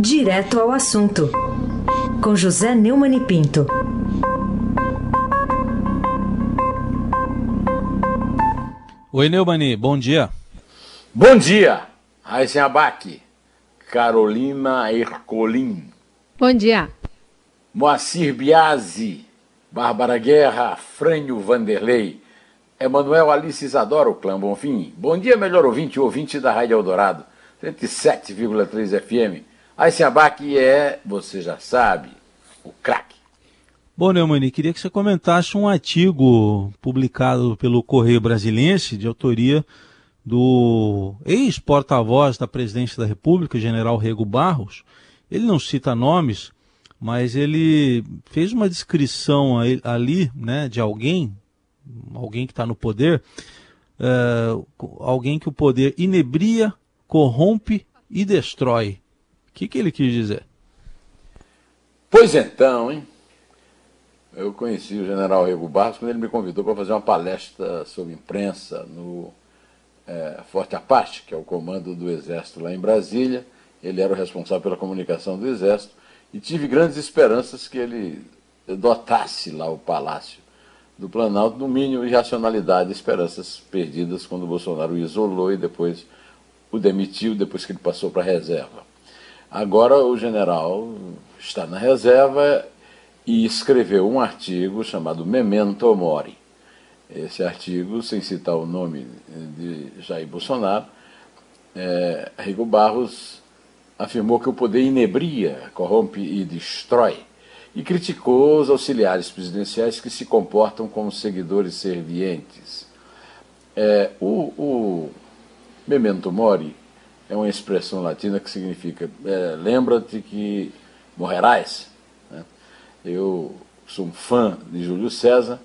Direto ao assunto, com José Neumann e Pinto. Oi, Neumani, bom dia. Bom dia, Raíssen Abac, Carolina Ercolim. Bom dia. Moacir Biasi, Bárbara Guerra, Frânio Vanderlei, Emanuel Alice Isadora, o Clã Bonfim. Bom dia, melhor ouvinte, ouvinte da Rádio Eldorado, 107,3 FM. Aí Abac é, você já sabe, o craque. Bom, Neumani, queria que você comentasse um artigo publicado pelo Correio Brasiliense, de autoria do ex-porta-voz da Presidência da República, general Rego Barros. Ele não cita nomes, mas ele fez uma descrição ali né, de alguém, alguém que está no poder, é, alguém que o poder inebria, corrompe e destrói. Que, que ele quis dizer? Pois então, hein? Eu conheci o general Rego Barros quando ele me convidou para fazer uma palestra sobre imprensa no é, Forte Apache, que é o comando do Exército lá em Brasília. Ele era o responsável pela comunicação do Exército e tive grandes esperanças que ele dotasse lá o palácio do Planalto no mínimo de racionalidade, esperanças perdidas quando o Bolsonaro o isolou e depois o demitiu, depois que ele passou para a reserva. Agora o general está na reserva e escreveu um artigo chamado Memento Mori. Esse artigo, sem citar o nome de Jair Bolsonaro, é, Rigo Barros afirmou que o poder inebria, corrompe e destrói, e criticou os auxiliares presidenciais que se comportam como seguidores servientes. É, o, o, memento mori é uma expressão latina que significa é, lembra-te que morrerás. Né? Eu sou um fã de Júlio César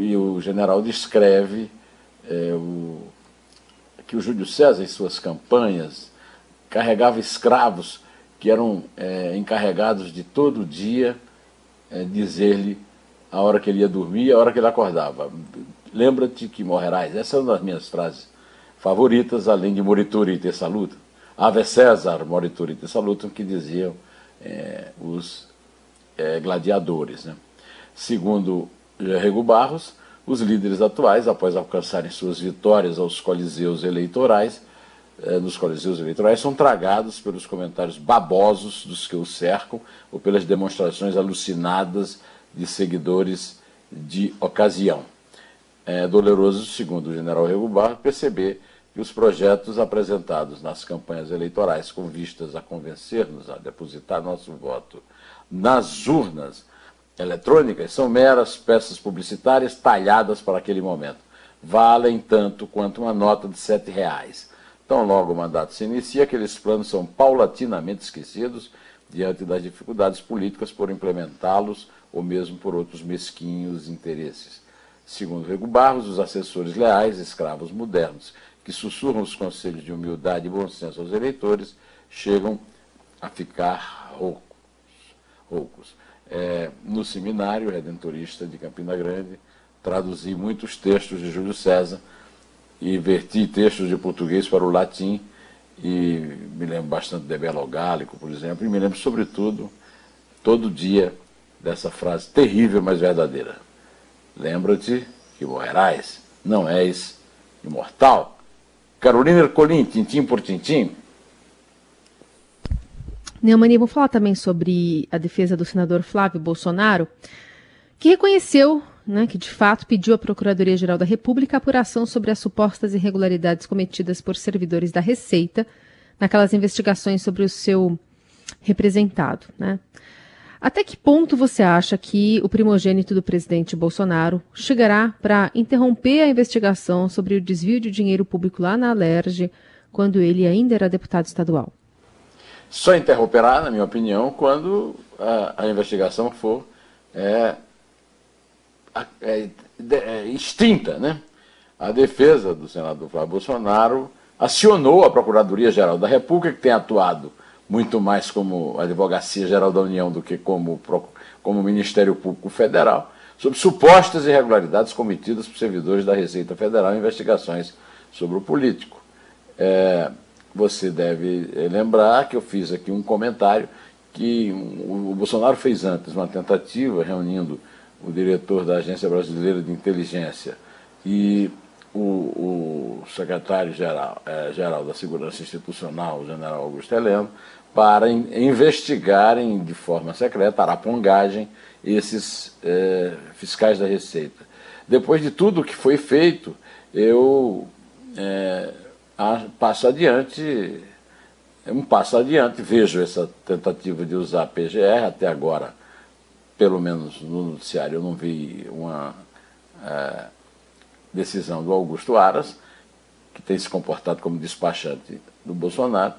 e o general descreve é, o, que o Júlio César, em suas campanhas, carregava escravos que eram é, encarregados de todo dia é, dizer-lhe a hora que ele ia dormir e a hora que ele acordava. Lembra-te que morrerás. Essa é uma das minhas frases favoritas, além de Morituri te saluto. Ave César, Morituri te salutam, que diziam é, os é, gladiadores. Né? Segundo Rego Barros, os líderes atuais, após alcançarem suas vitórias aos coliseus eleitorais, eh, nos coliseus eleitorais são tragados pelos comentários babosos dos que o cercam ou pelas demonstrações alucinadas de seguidores de ocasião. É doloroso, segundo o general Rego Barro, perceber que os projetos apresentados nas campanhas eleitorais com vistas a convencer-nos a depositar nosso voto nas urnas eletrônicas são meras peças publicitárias talhadas para aquele momento. Valem tanto quanto uma nota de sete reais Tão logo o mandato se inicia, aqueles planos são paulatinamente esquecidos diante das dificuldades políticas por implementá-los ou mesmo por outros mesquinhos interesses. Segundo Rego Barros, os assessores leais, escravos modernos, que sussurram os conselhos de humildade e bom senso aos eleitores, chegam a ficar roucos. roucos. É, no seminário redentorista de Campina Grande, traduzi muitos textos de Júlio César e verti textos de português para o latim e me lembro bastante de Belo Gálico, por exemplo, e me lembro sobretudo todo dia dessa frase terrível, mas verdadeira. Lembra-te que morrerás, não és imortal. Carolina Ercolim, tintim por tintim. Neumani, vou falar também sobre a defesa do senador Flávio Bolsonaro, que reconheceu né, que de fato pediu à Procuradoria-Geral da República apuração sobre as supostas irregularidades cometidas por servidores da Receita naquelas investigações sobre o seu representado. Né? Até que ponto você acha que o primogênito do presidente Bolsonaro chegará para interromper a investigação sobre o desvio de dinheiro público lá na Alerj, quando ele ainda era deputado estadual? Só interromperá, na minha opinião, quando a, a investigação for é, é, é, extinta. Né? A defesa do senador Flávio Bolsonaro acionou a Procuradoria-Geral da República, que tem atuado muito mais como Advocacia Geral da União do que como, como Ministério Público Federal, sobre supostas irregularidades cometidas por servidores da Receita Federal em investigações sobre o político. É, você deve lembrar que eu fiz aqui um comentário que o Bolsonaro fez antes uma tentativa reunindo o diretor da Agência Brasileira de Inteligência e o, o secretário-geral é, geral da Segurança Institucional, o general Augusto Heleno, para in, investigarem de forma secreta, arapongagem, esses é, fiscais da Receita. Depois de tudo que foi feito, eu é, passo adiante, um passo adiante, vejo essa tentativa de usar a PGR, até agora, pelo menos no noticiário, eu não vi uma é, decisão do Augusto Aras, que tem se comportado como despachante do Bolsonaro,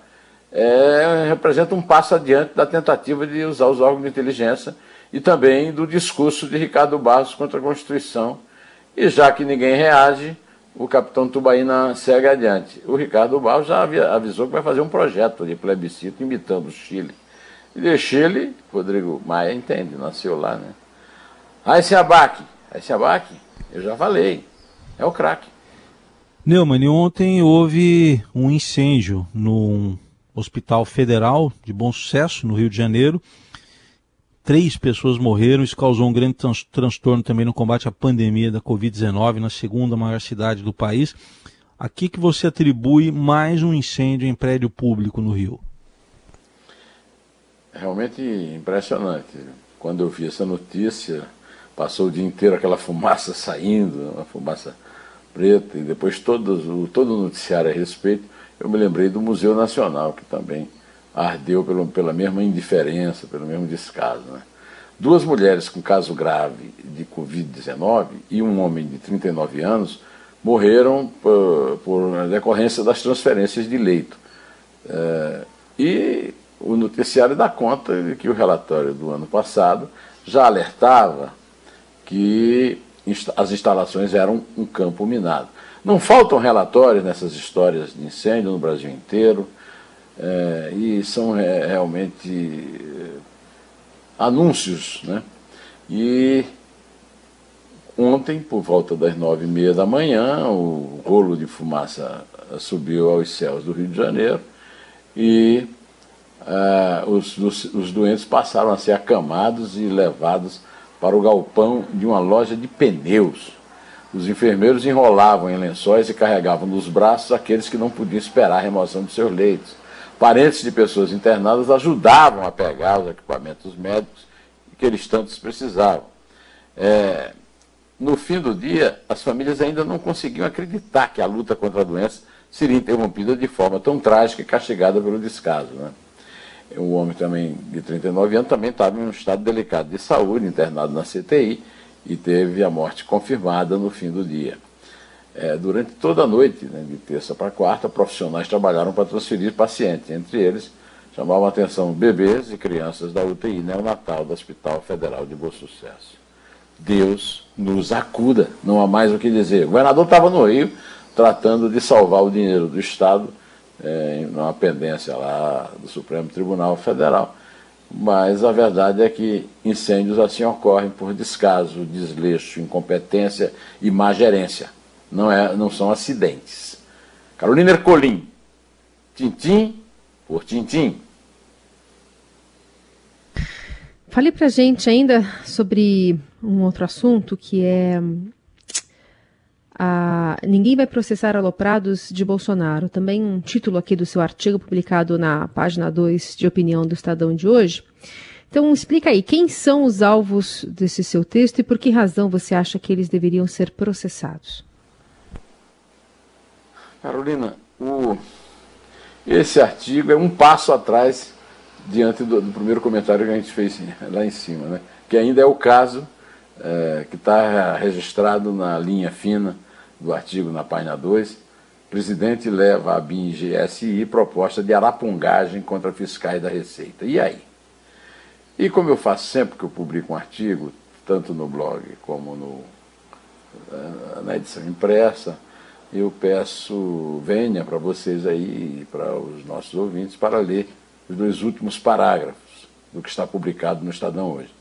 é, representa um passo adiante da tentativa de usar os órgãos de inteligência e também do discurso de Ricardo Barros contra a Constituição. E já que ninguém reage, o capitão Tubaína segue adiante. O Ricardo Barros já avisou que vai fazer um projeto de plebiscito imitando o Chile. E o Chile, Rodrigo Maia entende, nasceu lá, né? Aí se abaque, aí se abaque, eu já falei, é o craque. Neumann, ontem houve um incêndio num hospital federal de bom sucesso no Rio de Janeiro. Três pessoas morreram, isso causou um grande trans transtorno também no combate à pandemia da Covid-19 na segunda maior cidade do país. A que, que você atribui mais um incêndio em prédio público no Rio? Realmente impressionante. Quando eu vi essa notícia, passou o dia inteiro aquela fumaça saindo, uma fumaça preta, e depois todo, todo o noticiário a respeito, eu me lembrei do Museu Nacional, que também ardeu pelo, pela mesma indiferença, pelo mesmo descaso. Né? Duas mulheres com caso grave de Covid-19 e um homem de 39 anos morreram por, por decorrência das transferências de leito. É, e o noticiário dá conta de que o relatório do ano passado já alertava que as instalações eram um campo minado. Não faltam relatórios nessas histórias de incêndio no Brasil inteiro. É, e são é, realmente é, anúncios. Né? E ontem, por volta das nove e meia da manhã, o rolo de fumaça subiu aos céus do Rio de Janeiro e uh, os, os, os doentes passaram a ser acamados e levados para o galpão de uma loja de pneus. Os enfermeiros enrolavam em lençóis e carregavam nos braços aqueles que não podiam esperar a remoção de seus leitos. Parentes de pessoas internadas ajudavam a pegar os equipamentos médicos que eles tantos precisavam. É, no fim do dia, as famílias ainda não conseguiam acreditar que a luta contra a doença seria interrompida de forma tão trágica e castigada pelo descaso. Né? O homem também, de 39 anos, também estava em um estado delicado de saúde, internado na CTI, e teve a morte confirmada no fim do dia. É, durante toda a noite, né, de terça para quarta, profissionais trabalharam para transferir pacientes. Entre eles, chamavam a atenção bebês e crianças da UTI neonatal do Hospital Federal de Bom Sucesso. Deus nos acuda, não há mais o que dizer. O governador estava no Rio tratando de salvar o dinheiro do Estado, é, numa pendência lá do Supremo Tribunal Federal. Mas a verdade é que incêndios assim ocorrem por descaso, desleixo, incompetência e má gerência não, é, não são acidentes. Carolina Ercolim, tintim por tintim. Fale para gente ainda sobre um outro assunto que é ninguém vai processar aloprados de Bolsonaro. Também um título aqui do seu artigo publicado na página 2 de opinião do Estadão de hoje. Então explica aí, quem são os alvos desse seu texto e por que razão você acha que eles deveriam ser processados? Carolina, o, esse artigo é um passo atrás diante do, do, primeiro comentário que a gente fez lá em cima, né? que ainda é o caso é, que está registrado na linha fina do artigo na página 2. Presidente leva a BIM GSI proposta de arapongagem contra fiscais da Receita. E aí? E como eu faço sempre que eu publico um artigo, tanto no blog como no, é, na edição impressa, eu peço, venha para vocês aí, para os nossos ouvintes, para ler os dois últimos parágrafos do que está publicado no Estadão hoje.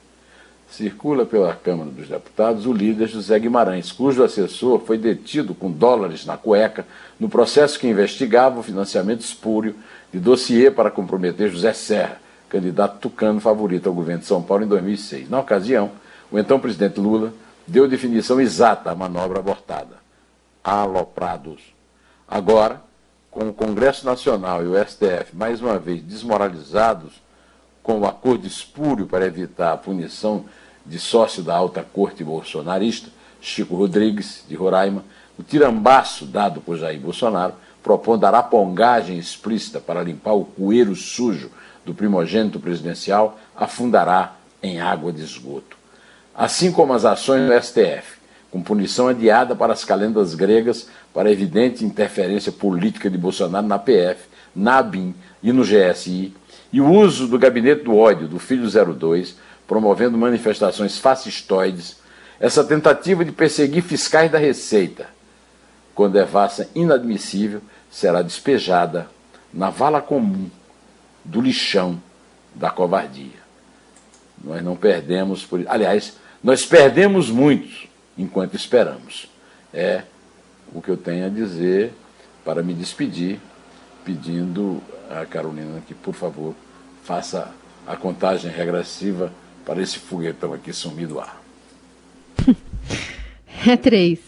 Circula pela Câmara dos Deputados o líder José Guimarães, cujo assessor foi detido com dólares na cueca no processo que investigava o financiamento espúrio de dossiê para comprometer José Serra, candidato tucano favorito ao governo de São Paulo em 2006. Na ocasião, o então presidente Lula deu definição exata à manobra abortada. Aloprados. Agora, com o Congresso Nacional e o STF mais uma vez desmoralizados com o acordo espúrio para evitar a punição de sócio da alta corte bolsonarista, Chico Rodrigues, de Roraima, o tirambaço dado por Jair Bolsonaro, propondo arapongagem explícita para limpar o cueiro sujo do primogênito presidencial, afundará em água de esgoto. Assim como as ações do STF, com punição adiada para as calendas gregas para evidente interferência política de Bolsonaro na PF, na ABIN e no GSI, e o uso do gabinete do ódio do filho 02 promovendo manifestações fascistoides, essa tentativa de perseguir fiscais da Receita, quando é vassa inadmissível, será despejada na vala comum do lixão da covardia. Nós não perdemos por. Aliás, nós perdemos muito enquanto esperamos. É o que eu tenho a dizer para me despedir, pedindo a Carolina que, por favor, faça a contagem regressiva para esse foguetão aqui sumir do ar. É três.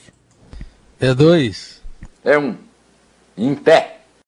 É dois. É um. Em pé.